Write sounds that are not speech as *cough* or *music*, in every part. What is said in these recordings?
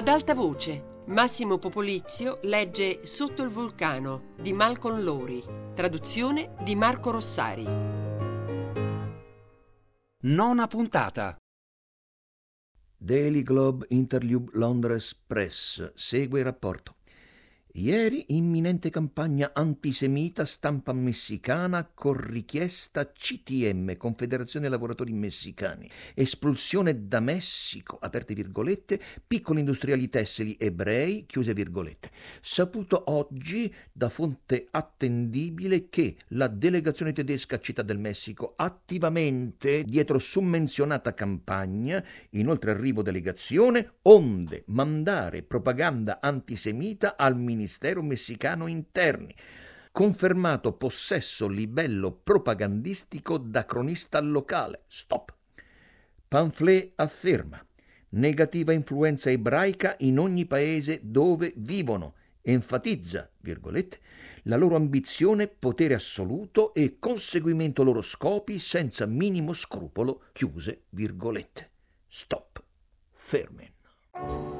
Ad alta voce, Massimo Popolizio legge Sotto il vulcano di Malcolm Lowry, traduzione di Marco Rossari. Nona puntata. Daily Globe Interlude Londres Press segue il rapporto. Ieri imminente campagna antisemita stampa messicana con richiesta CTM, Confederazione Lavoratori Messicani, espulsione da Messico, aperte virgolette, piccoli industriali tessili ebrei, chiuse virgolette. Saputo oggi da fonte attendibile che la delegazione tedesca a Città del Messico attivamente dietro summenzionata campagna, inoltre arrivo delegazione, onde mandare propaganda antisemita al Ministero Ministero messicano interni, confermato possesso livello propagandistico da cronista locale. Stop. Pamphlet afferma negativa influenza ebraica in ogni paese dove vivono. Enfatizza, virgolette, la loro ambizione, potere assoluto e conseguimento loro scopi senza minimo scrupolo, chiuse virgolette. Stop. Fermen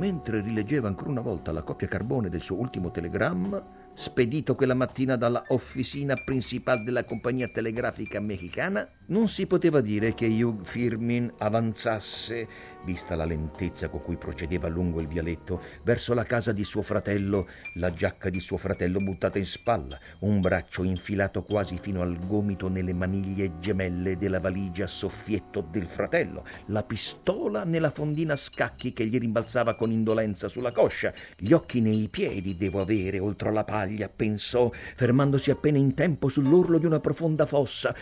mentre rileggeva ancora una volta la copia carbone del suo ultimo telegramma, spedito quella mattina dalla officina principale della compagnia telegrafica messicana, non si poteva dire che Hugh Firmin avanzasse, vista la lentezza con cui procedeva lungo il vialetto, verso la casa di suo fratello, la giacca di suo fratello buttata in spalla, un braccio infilato quasi fino al gomito nelle maniglie gemelle della valigia a soffietto del fratello, la pistola nella fondina a scacchi che gli rimbalzava con indolenza sulla coscia, gli occhi nei piedi devo avere, oltre alla paglia, pensò, fermandosi appena in tempo sull'orlo di una profonda fossa,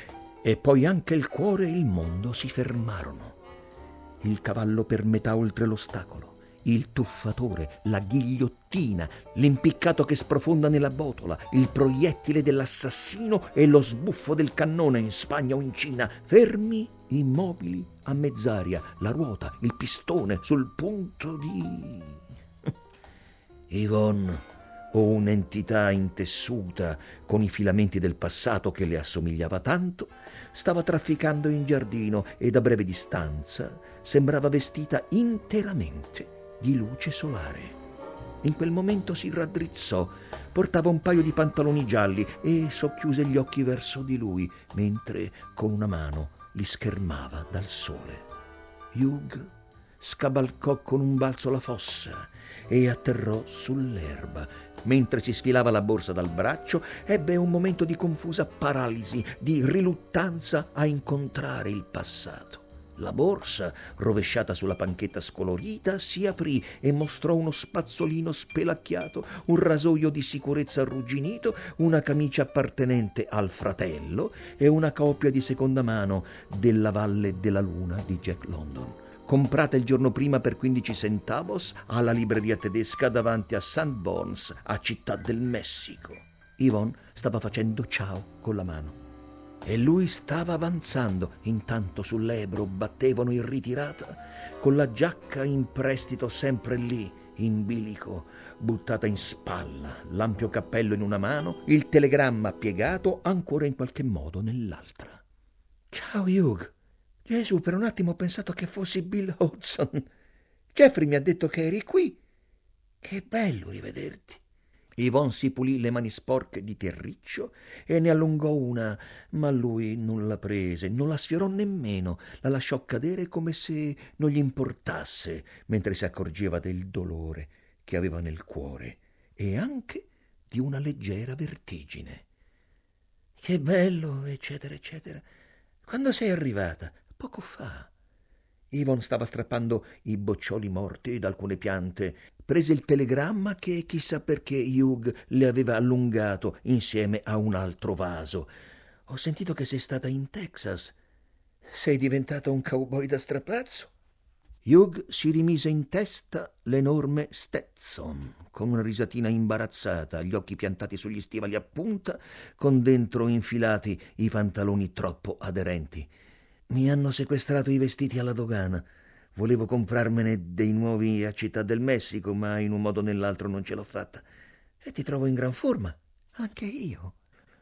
e poi anche il cuore e il mondo si fermarono. Il cavallo per metà oltre l'ostacolo, il tuffatore, la ghigliottina, l'impiccato che sprofonda nella botola, il proiettile dell'assassino e lo sbuffo del cannone in Spagna o in Cina, fermi, immobili, a mezz'aria, la ruota, il pistone sul punto di... *laughs* Yvonne o un'entità intessuta con i filamenti del passato che le assomigliava tanto, stava trafficando in giardino e da breve distanza sembrava vestita interamente di luce solare. In quel momento si raddrizzò, portava un paio di pantaloni gialli e socchiuse gli occhi verso di lui, mentre con una mano li schermava dal sole. Hugh scavalcò con un balzo la fossa e atterrò sull'erba. Mentre si sfilava la borsa dal braccio, ebbe un momento di confusa paralisi, di riluttanza a incontrare il passato. La borsa, rovesciata sulla panchetta scolorita, si aprì e mostrò uno spazzolino spelacchiato, un rasoio di sicurezza arrugginito, una camicia appartenente al fratello e una copia di seconda mano della Valle della Luna di Jack London comprata il giorno prima per 15 centavos alla libreria tedesca davanti a St. Bones, a Città del Messico. Yvonne stava facendo ciao con la mano. E lui stava avanzando, intanto sull'Ebro battevano in ritirata, con la giacca in prestito sempre lì, in bilico, buttata in spalla, l'ampio cappello in una mano, il telegramma piegato ancora in qualche modo nell'altra. Ciao Hugh, Gesù, per un attimo ho pensato che fossi Bill Hodgson. Jeffrey mi ha detto che eri qui. Che bello rivederti. Yvonne si pulì le mani sporche di terriccio e ne allungò una, ma lui non la prese, non la sfiorò nemmeno, la lasciò cadere come se non gli importasse, mentre si accorgeva del dolore che aveva nel cuore e anche di una leggera vertigine. Che bello, eccetera, eccetera. Quando sei arrivata? Poco fa. Yvonne stava strappando i boccioli morti da alcune piante. Prese il telegramma che chissà perché Hugh le aveva allungato insieme a un altro vaso. Ho sentito che sei stata in Texas. Sei diventata un cowboy da strapazzo? Hugh si rimise in testa l'enorme Stetson, con una risatina imbarazzata, gli occhi piantati sugli stivali a punta, con dentro infilati i pantaloni troppo aderenti. Mi hanno sequestrato i vestiti alla dogana. Volevo comprarmene dei nuovi a Città del Messico, ma in un modo o nell'altro non ce l'ho fatta. E ti trovo in gran forma. Anche io.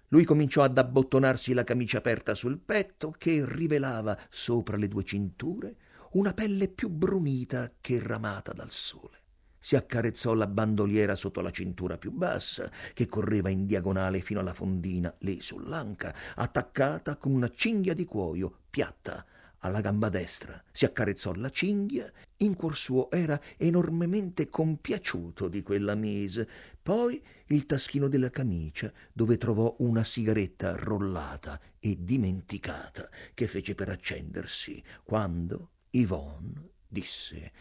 Lui cominciò ad abbottonarsi la camicia aperta sul petto che rivelava sopra le due cinture una pelle più brunita che ramata dal sole. Si accarezzò la bandoliera sotto la cintura più bassa, che correva in diagonale fino alla fondina, lì sull'anca, attaccata con una cinghia di cuoio piatta alla gamba destra. Si accarezzò la cinghia, in cuor suo era enormemente compiaciuto di quella mise. Poi il taschino della camicia, dove trovò una sigaretta rollata e dimenticata, che fece per accendersi, quando Yvonne disse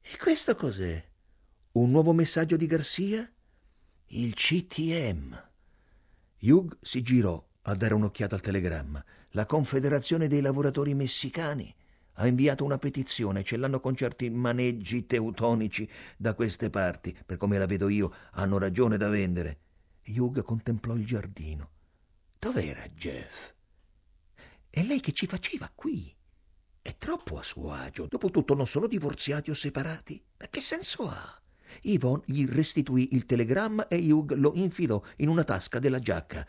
E questo cos'è? Un nuovo messaggio di Garcia? Il CTM. Hugh si girò a dare un'occhiata al telegramma. La Confederazione dei lavoratori messicani ha inviato una petizione, ce l'hanno con certi maneggi teutonici da queste parti. Per come la vedo io, hanno ragione da vendere. Hugh contemplò il giardino. Dov'era Jeff? E lei che ci faceva qui? È troppo a suo agio. Dopotutto non sono divorziati o separati. Ma che senso ha? Yvonne gli restituì il telegramma e Hugh lo infilò in una tasca della giacca.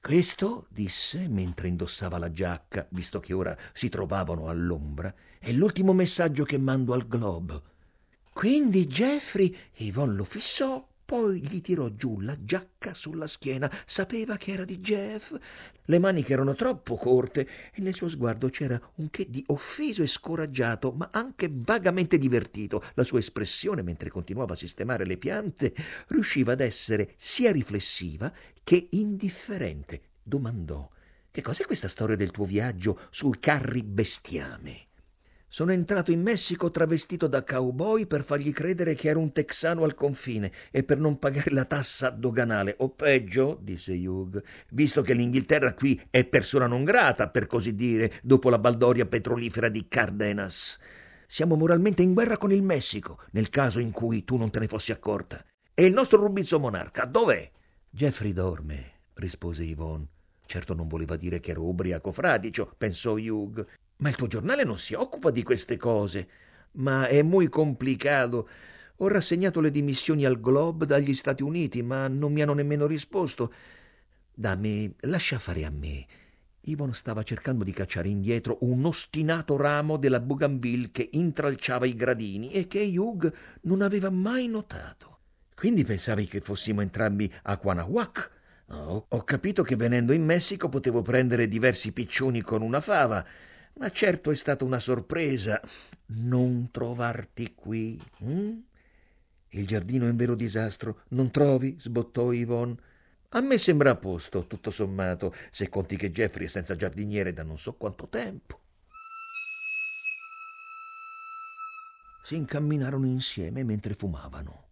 Questo, disse, mentre indossava la giacca, visto che ora si trovavano all'ombra, è l'ultimo messaggio che mando al Globe. Quindi Jeffrey, Yvonne lo fissò, poi gli tirò giù la giacca sulla schiena. Sapeva che era di Jeff. Le maniche erano troppo corte e nel suo sguardo c'era un che di offeso e scoraggiato, ma anche vagamente divertito. La sua espressione, mentre continuava a sistemare le piante, riusciva ad essere sia riflessiva che indifferente. Domandò: Che cos'è questa storia del tuo viaggio sui carri bestiame? Sono entrato in Messico travestito da cowboy per fargli credere che ero un texano al confine e per non pagare la tassa doganale. O peggio, disse Hugh, visto che l'Inghilterra qui è persona non grata, per così dire, dopo la baldoria petrolifera di Cardenas. Siamo moralmente in guerra con il Messico, nel caso in cui tu non te ne fossi accorta. E il nostro rubizzo monarca, dov'è? Jeffrey dorme, rispose Yvonne. Certo non voleva dire che ero ubriaco fradicio, pensò Hugh. Ma il tuo giornale non si occupa di queste cose. Ma è muy complicato. Ho rassegnato le dimissioni al Globe dagli Stati Uniti, ma non mi hanno nemmeno risposto. Dammi, lascia fare a me. Yvonne stava cercando di cacciare indietro un ostinato ramo della Bougainville che intralciava i gradini e che Hugh non aveva mai notato. Quindi pensavi che fossimo entrambi a Quanahuac? No, ho capito che venendo in Messico potevo prendere diversi piccioni con una fava ma certo è stata una sorpresa non trovarti qui. Hm? Il giardino è un vero disastro, non trovi? sbottò Yvonne. A me sembra a posto, tutto sommato, se conti che Jeffrey è senza giardiniere da non so quanto tempo. Si incamminarono insieme mentre fumavano.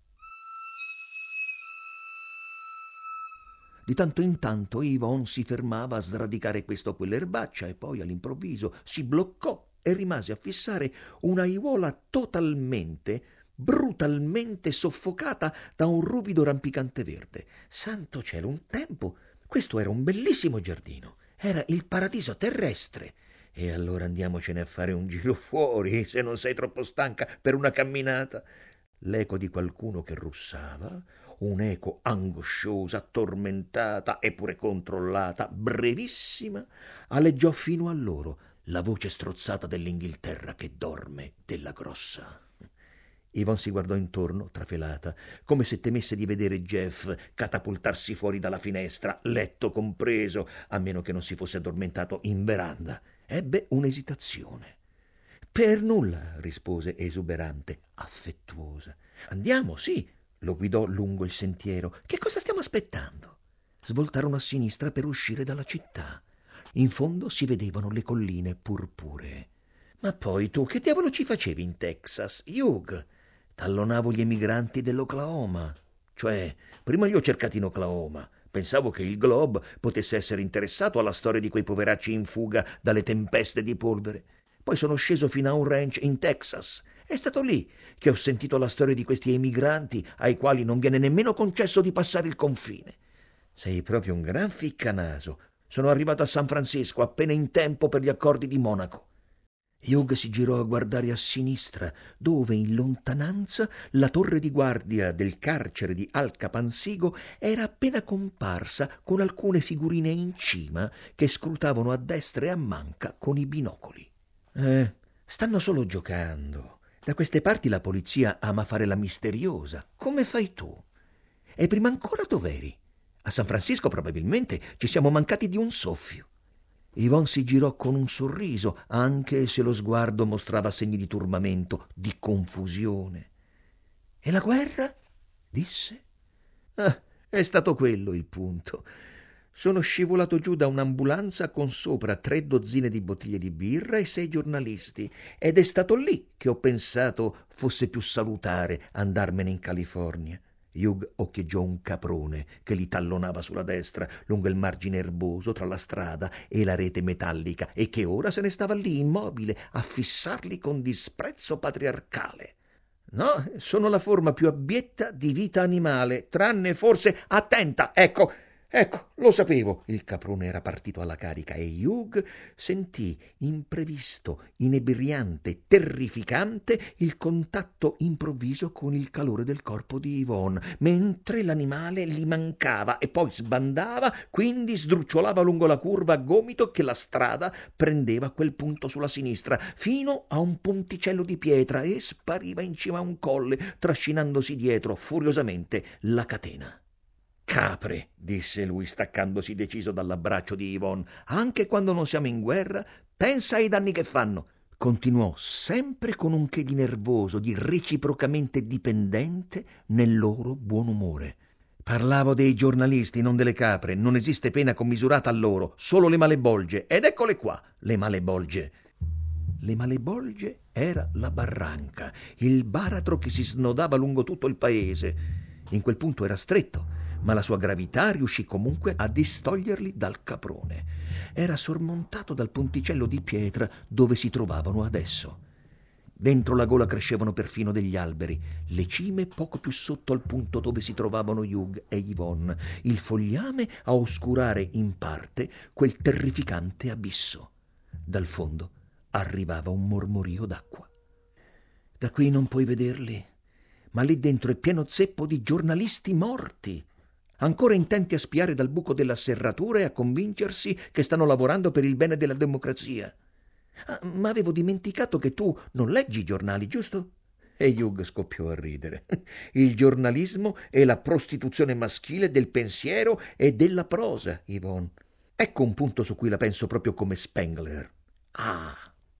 Di tanto in tanto Yvonne si fermava a sradicare questo o quell'erbaccia e poi all'improvviso si bloccò e rimase a fissare una aiuola totalmente, brutalmente soffocata da un ruvido rampicante verde. Santo cielo, un tempo questo era un bellissimo giardino, era il paradiso terrestre. E allora andiamocene a fare un giro fuori, se non sei troppo stanca per una camminata. L'eco di qualcuno che russava, un'eco angosciosa, tormentata eppure controllata, brevissima, aleggiò fino a loro la voce strozzata dell'Inghilterra che dorme della grossa. Yvonne si guardò intorno, trafelata, come se temesse di vedere Jeff catapultarsi fuori dalla finestra, letto compreso, a meno che non si fosse addormentato in veranda. Ebbe un'esitazione. Per nulla, rispose esuberante, affettuosa. Andiamo, sì, lo guidò lungo il sentiero. Che cosa stiamo aspettando? Svoltarono a sinistra per uscire dalla città. In fondo si vedevano le colline purpuree. Ma poi tu che diavolo ci facevi in Texas, Hugh? Tallonavo gli emigranti dell'Oklahoma. Cioè, prima li ho cercati in Oklahoma. Pensavo che il Globe potesse essere interessato alla storia di quei poveracci in fuga dalle tempeste di polvere. Poi sono sceso fino a un ranch in Texas è stato lì che ho sentito la storia di questi emigranti ai quali non viene nemmeno concesso di passare il confine. Sei proprio un gran ficcanaso. Sono arrivato a San Francisco appena in tempo per gli accordi di Monaco. Hugh si girò a guardare a sinistra, dove in lontananza la torre di guardia del carcere di Al Capansigo era appena comparsa con alcune figurine in cima che scrutavano a destra e a manca con i binocoli. Eh, Stanno solo giocando. Da queste parti la polizia ama fare la misteriosa. Come fai tu? E prima ancora dov'eri? A San Francisco probabilmente ci siamo mancati di un soffio. Yvonne si girò con un sorriso, anche se lo sguardo mostrava segni di turbamento, di confusione. E la guerra? disse. Ah, è stato quello il punto. Sono scivolato giù da un'ambulanza con sopra tre dozzine di bottiglie di birra e sei giornalisti, ed è stato lì che ho pensato fosse più salutare andarmene in California. Hugh occhieggiò un caprone che gli tallonava sulla destra lungo il margine erboso tra la strada e la rete metallica e che ora se ne stava lì immobile a fissarli con disprezzo patriarcale. No, sono la forma più abietta di vita animale, tranne forse attenta, ecco, Ecco, lo sapevo. Il caprone era partito alla carica e Hugh sentì imprevisto, inebriante, terrificante il contatto improvviso con il calore del corpo di Yvonne, mentre l'animale gli mancava e poi sbandava, quindi sdrucciolava lungo la curva a gomito che la strada prendeva a quel punto sulla sinistra, fino a un ponticello di pietra e spariva in cima a un colle, trascinandosi dietro furiosamente la catena. Capre, disse lui staccandosi deciso dall'abbraccio di Yvonne, anche quando non siamo in guerra, pensa ai danni che fanno. Continuò sempre con un che di nervoso, di reciprocamente dipendente nel loro buon umore. Parlavo dei giornalisti, non delle capre. Non esiste pena commisurata a loro, solo le malebolge. Ed eccole qua, le malebolge. Le malebolge era la barranca, il baratro che si snodava lungo tutto il paese. In quel punto era stretto ma la sua gravità riuscì comunque a distoglierli dal caprone. Era sormontato dal ponticello di pietra dove si trovavano adesso. Dentro la gola crescevano perfino degli alberi, le cime poco più sotto al punto dove si trovavano Hugh e Yvonne, il fogliame a oscurare in parte quel terrificante abisso. Dal fondo arrivava un mormorio d'acqua. Da qui non puoi vederli, ma lì dentro è pieno zeppo di giornalisti morti, ancora intenti a spiare dal buco della serratura e a convincersi che stanno lavorando per il bene della democrazia. Ah, ma avevo dimenticato che tu non leggi i giornali, giusto? E Hugh scoppiò a ridere. *laughs* Il giornalismo è la prostituzione maschile del pensiero e della prosa, Yvonne. Ecco un punto su cui la penso proprio come Spengler. Ah,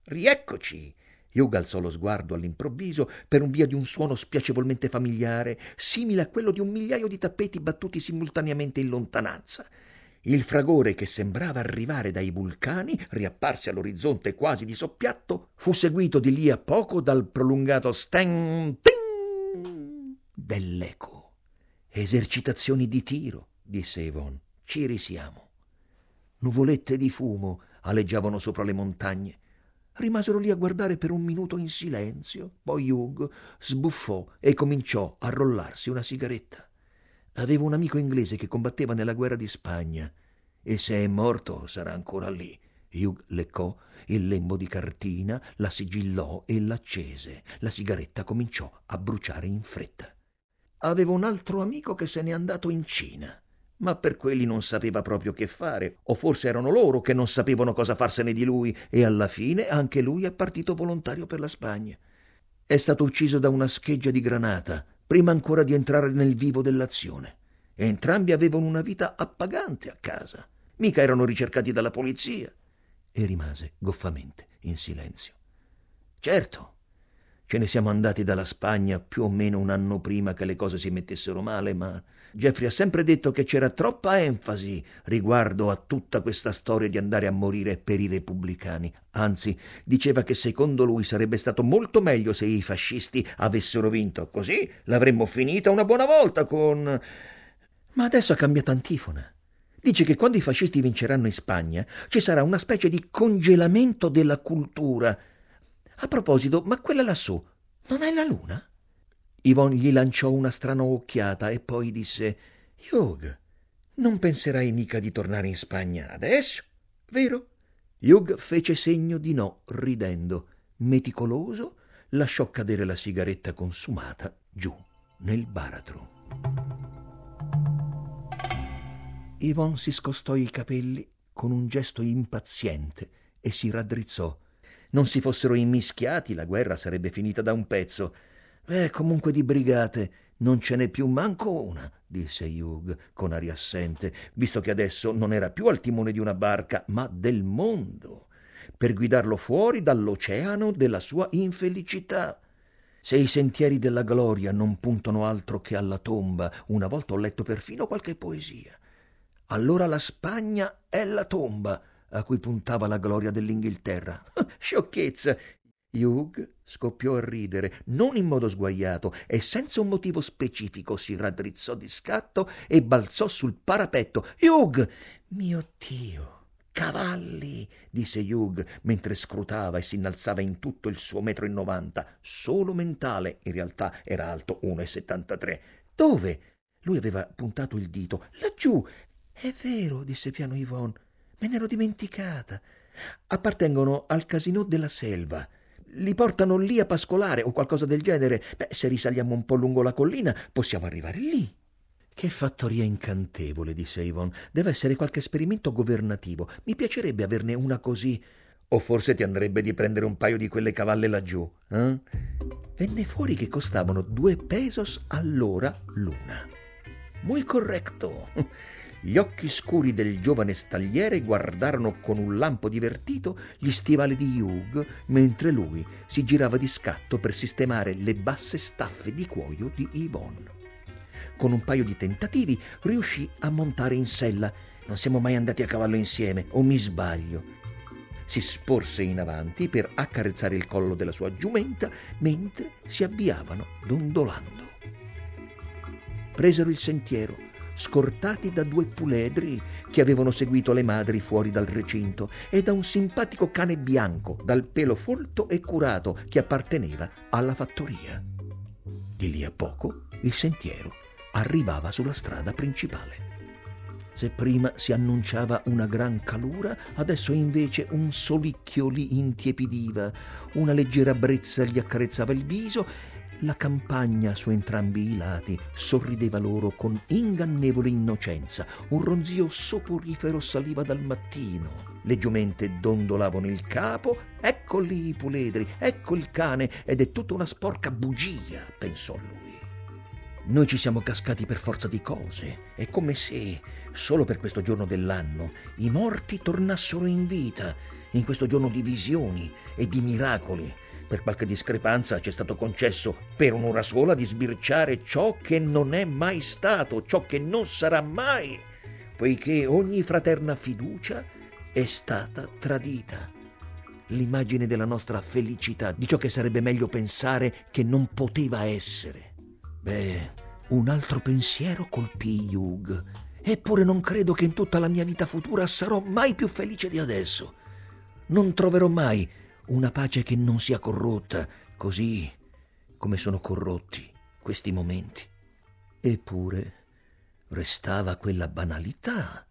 rieccoci. Hugh alzò lo sguardo all'improvviso per un via di un suono spiacevolmente familiare, simile a quello di un migliaio di tappeti battuti simultaneamente in lontananza. Il fragore che sembrava arrivare dai vulcani, riapparsi all'orizzonte quasi di soppiatto, fu seguito di lì a poco dal prolungato steng ting dell'eco. Esercitazioni di tiro, disse Yvonne. Ci risiamo. Nuvolette di fumo aleggiavano sopra le montagne rimasero lì a guardare per un minuto in silenzio. Poi Hugh sbuffò e cominciò a rollarsi una sigaretta. Avevo un amico inglese che combatteva nella guerra di Spagna e se è morto sarà ancora lì. Hugh leccò il lembo di cartina, la sigillò e l'accese. La sigaretta cominciò a bruciare in fretta. Avevo un altro amico che se n'è andato in Cina ma per quelli non sapeva proprio che fare, o forse erano loro che non sapevano cosa farsene di lui, e alla fine anche lui è partito volontario per la Spagna. È stato ucciso da una scheggia di granata, prima ancora di entrare nel vivo dell'azione. Entrambi avevano una vita appagante a casa. Mica erano ricercati dalla polizia. E rimase goffamente in silenzio. Certo, Ce ne siamo andati dalla Spagna più o meno un anno prima che le cose si mettessero male, ma Jeffrey ha sempre detto che c'era troppa enfasi riguardo a tutta questa storia di andare a morire per i repubblicani. Anzi, diceva che secondo lui sarebbe stato molto meglio se i fascisti avessero vinto, così l'avremmo finita una buona volta con... Ma adesso ha cambiato antifona. Dice che quando i fascisti vinceranno in Spagna ci sarà una specie di congelamento della cultura a proposito, ma quella lassù non è la luna? Yvonne gli lanciò una strana occhiata e poi disse Hugh, non penserai mica di tornare in Spagna adesso, vero? Hugh fece segno di no, ridendo. Meticoloso, lasciò cadere la sigaretta consumata giù nel baratro. Yvonne si scostò i capelli con un gesto impaziente e si raddrizzò non si fossero immischiati, la guerra sarebbe finita da un pezzo. Eh, comunque di brigate non ce n'è più manco una, disse Hugh con aria assente, visto che adesso non era più al timone di una barca, ma del mondo, per guidarlo fuori dall'oceano della sua infelicità. Se i sentieri della gloria non puntano altro che alla tomba, una volta ho letto perfino qualche poesia. Allora la Spagna è la tomba a cui puntava la gloria dell'Inghilterra. Sciocchezza! Hugh scoppiò a ridere, non in modo sguaiato, e senza un motivo specifico si raddrizzò di scatto e balzò sul parapetto. Hugh! Mio Dio! Cavalli! disse Hugh mentre scrutava e si innalzava in tutto il suo metro e novanta, solo mentale, in realtà era alto 1,73. Dove? Lui aveva puntato il dito. Laggiù! È vero, disse piano Yvonne. Me n'ero dimenticata. Appartengono al casino della selva. Li portano lì a pascolare o qualcosa del genere. Beh, se risaliamo un po' lungo la collina, possiamo arrivare lì. Che fattoria incantevole, disse Yvonne. Deve essere qualche esperimento governativo. Mi piacerebbe averne una così. O forse ti andrebbe di prendere un paio di quelle cavalle laggiù. Eh? Venne fuori che costavano due pesos all'ora l'una. Muy corretto. Gli occhi scuri del giovane stagliere guardarono con un lampo divertito gli stivali di Hugh, mentre lui si girava di scatto per sistemare le basse staffe di cuoio di Yvonne. Con un paio di tentativi riuscì a montare in sella. Non siamo mai andati a cavallo insieme, o mi sbaglio? Si sporse in avanti per accarezzare il collo della sua giumenta mentre si avviavano dondolando. Presero il sentiero scortati da due puledri che avevano seguito le madri fuori dal recinto e da un simpatico cane bianco dal pelo folto e curato che apparteneva alla fattoria. Di lì a poco il sentiero arrivava sulla strada principale. Se prima si annunciava una gran calura, adesso invece un solicchio li intiepidiva, una leggera brezza gli accarezzava il viso la campagna su entrambi i lati sorrideva loro con ingannevole innocenza, un ronzio soporifero saliva dal mattino, le giumente dondolavano il capo, ecco lì i puledri, ecco il cane, ed è tutta una sporca bugia, pensò lui. Noi ci siamo cascati per forza di cose, è come se, solo per questo giorno dell'anno, i morti tornassero in vita, in questo giorno di visioni e di miracoli, per qualche discrepanza ci è stato concesso per un'ora sola di sbirciare ciò che non è mai stato, ciò che non sarà mai, poiché ogni fraterna fiducia è stata tradita. L'immagine della nostra felicità, di ciò che sarebbe meglio pensare che non poteva essere. Beh, un altro pensiero colpì Hugh. Eppure non credo che in tutta la mia vita futura sarò mai più felice di adesso. Non troverò mai una pace che non sia corrotta, così come sono corrotti questi momenti. Eppure restava quella banalità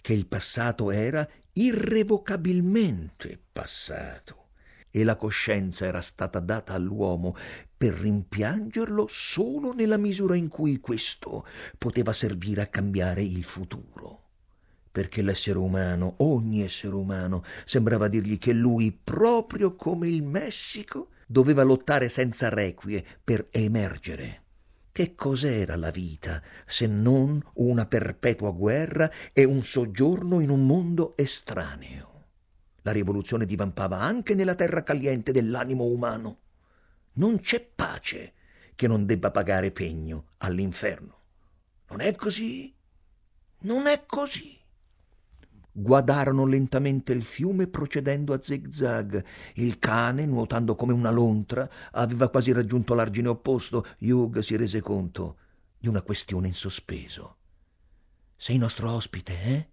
che il passato era irrevocabilmente passato e la coscienza era stata data all'uomo per rimpiangerlo solo nella misura in cui questo poteva servire a cambiare il futuro perché l'essere umano, ogni essere umano, sembrava dirgli che lui, proprio come il Messico, doveva lottare senza requie per emergere. Che cos'era la vita se non una perpetua guerra e un soggiorno in un mondo estraneo? La rivoluzione divampava anche nella terra caliente dell'animo umano. Non c'è pace che non debba pagare pegno all'inferno. Non è così? Non è così. Guadarono lentamente il fiume procedendo a zig-zag. Il cane, nuotando come una lontra, aveva quasi raggiunto l'argine opposto. Hugh si rese conto di una questione in sospeso. Sei nostro ospite, eh?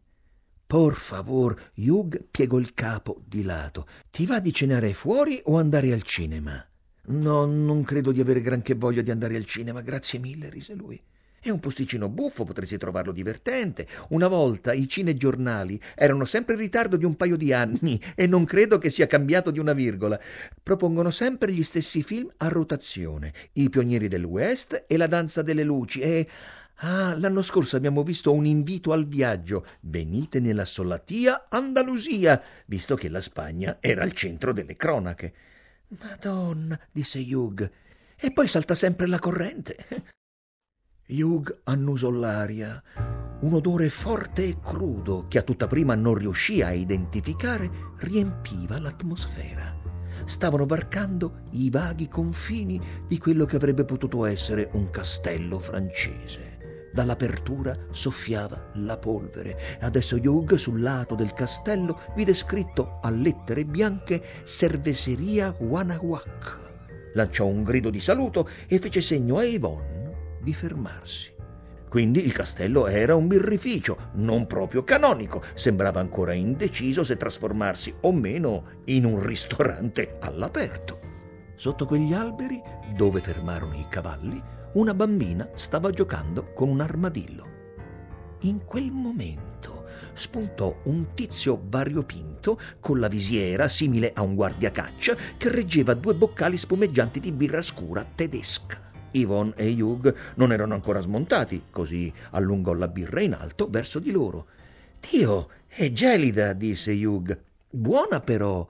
Por favor, Hugh piegò il capo di lato. Ti va di cenare fuori o andare al cinema? No, non credo di avere granché voglia di andare al cinema, grazie mille, rise lui. È un posticino buffo, potresti trovarlo divertente. Una volta i cinegiornali erano sempre in ritardo di un paio di anni *laughs* e non credo che sia cambiato di una virgola. Propongono sempre gli stessi film a rotazione, I pionieri del West e La danza delle luci e... Ah, l'anno scorso abbiamo visto un invito al viaggio. Venite nella Solatia Andalusia, visto che la Spagna era al centro delle cronache. Madonna, disse Hugh, e poi salta sempre la corrente. *laughs* Hugh annusò l'aria. Un odore forte e crudo, che a tutta prima non riuscì a identificare, riempiva l'atmosfera. Stavano varcando i vaghi confini di quello che avrebbe potuto essere un castello francese. Dall'apertura soffiava la polvere. Adesso Hugh, sul lato del castello, vide scritto a lettere bianche Cerveseria Wanawak. Lanciò un grido di saluto e fece segno a Yvonne di fermarsi. Quindi il castello era un birrificio, non proprio canonico. Sembrava ancora indeciso se trasformarsi o meno in un ristorante all'aperto. Sotto quegli alberi, dove fermarono i cavalli, una bambina stava giocando con un armadillo. In quel momento spuntò un tizio variopinto con la visiera simile a un guardiacaccia che reggeva due boccali spumeggianti di birra scura tedesca. Yvonne e Hugh non erano ancora smontati, così allungò la birra in alto verso di loro. Dio, è gelida, disse Hugh. Buona però.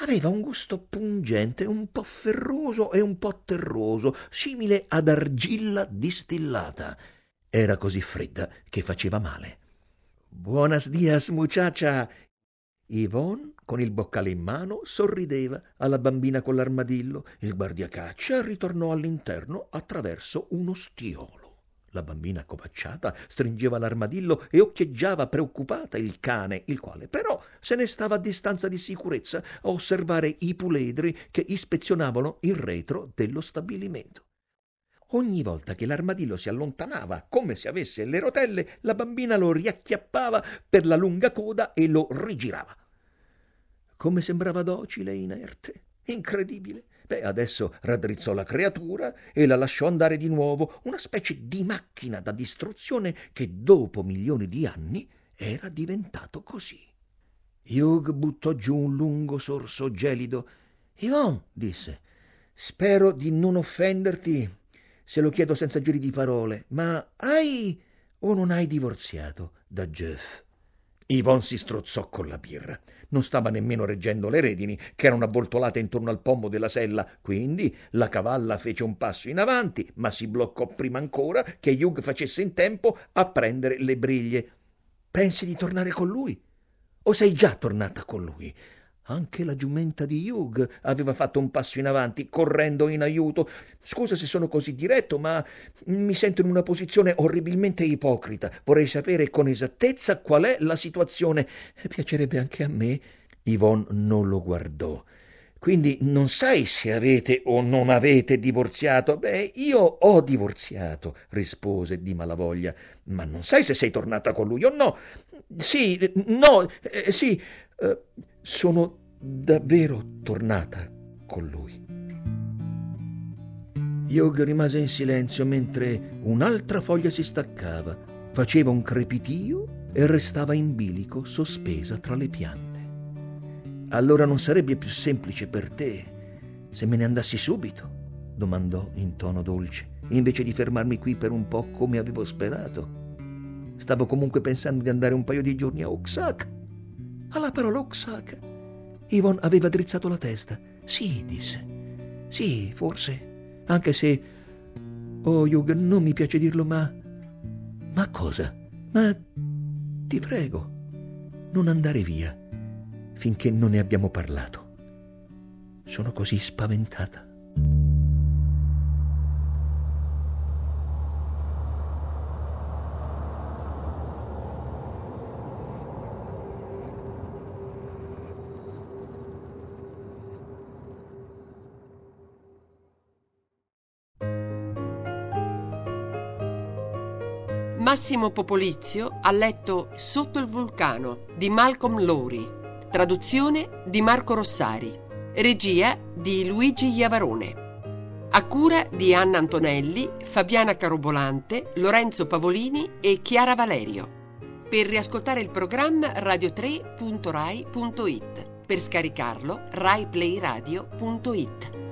Aveva un gusto pungente, un po' ferroso e un po' terroso, simile ad argilla distillata. Era così fredda che faceva male. Buonas dias, muchacha! Yvonne, con il boccale in mano, sorrideva alla bambina con l'armadillo. Il guardiacaccia ritornò all'interno attraverso uno stiolo. La bambina accovacciata stringeva l'armadillo e occhieggiava preoccupata il cane, il quale però se ne stava a distanza di sicurezza a osservare i puledri che ispezionavano il retro dello stabilimento. Ogni volta che l'armadillo si allontanava, come se avesse le rotelle, la bambina lo riacchiappava per la lunga coda e lo rigirava. Come sembrava docile e inerte. Incredibile. Beh, adesso raddrizzò la creatura e la lasciò andare di nuovo, una specie di macchina da distruzione che dopo milioni di anni era diventato così. Hugh buttò giù un lungo sorso gelido. Yvonne, disse, spero di non offenderti se lo chiedo senza giri di parole, ma hai o non hai divorziato da Jeff? Yvonne si strozzò con la birra. Non stava nemmeno reggendo le redini, che erano avvoltolate intorno al pomo della sella, quindi la cavalla fece un passo in avanti, ma si bloccò prima ancora che Hugh facesse in tempo a prendere le briglie. Pensi di tornare con lui? O sei già tornata con lui? Anche la giumenta di Hugh aveva fatto un passo in avanti, correndo in aiuto. Scusa se sono così diretto, ma mi sento in una posizione orribilmente ipocrita. Vorrei sapere con esattezza qual è la situazione. Piacerebbe anche a me. Yvonne non lo guardò. Quindi non sai se avete o non avete divorziato? Beh, io ho divorziato, rispose di malavoglia. Ma non sai se sei tornata con lui o no? Sì, no, eh, sì. Eh, sono davvero tornata con lui. Hugh rimase in silenzio mentre un'altra foglia si staccava, faceva un crepitio e restava in bilico sospesa tra le piante. Allora non sarebbe più semplice per te se me ne andassi subito? domandò in tono dolce, invece di fermarmi qui per un po' come avevo sperato. Stavo comunque pensando di andare un paio di giorni a Oaxaca. Alla parola Oaxaca, Yvonne aveva drizzato la testa. Sì, disse. Sì, forse. Anche se... Oh, Hugh, non mi piace dirlo, ma... Ma cosa? Ma... Ti prego, non andare via finché non ne abbiamo parlato. Sono così spaventata. Massimo Popolizio ha letto Sotto il vulcano di Malcolm Lowry, traduzione di Marco Rossari, regia di Luigi Iavarone, a cura di Anna Antonelli, Fabiana Carobolante, Lorenzo Pavolini e Chiara Valerio. Per riascoltare il programma radio3.rai.it, per scaricarlo raiplayradio.it.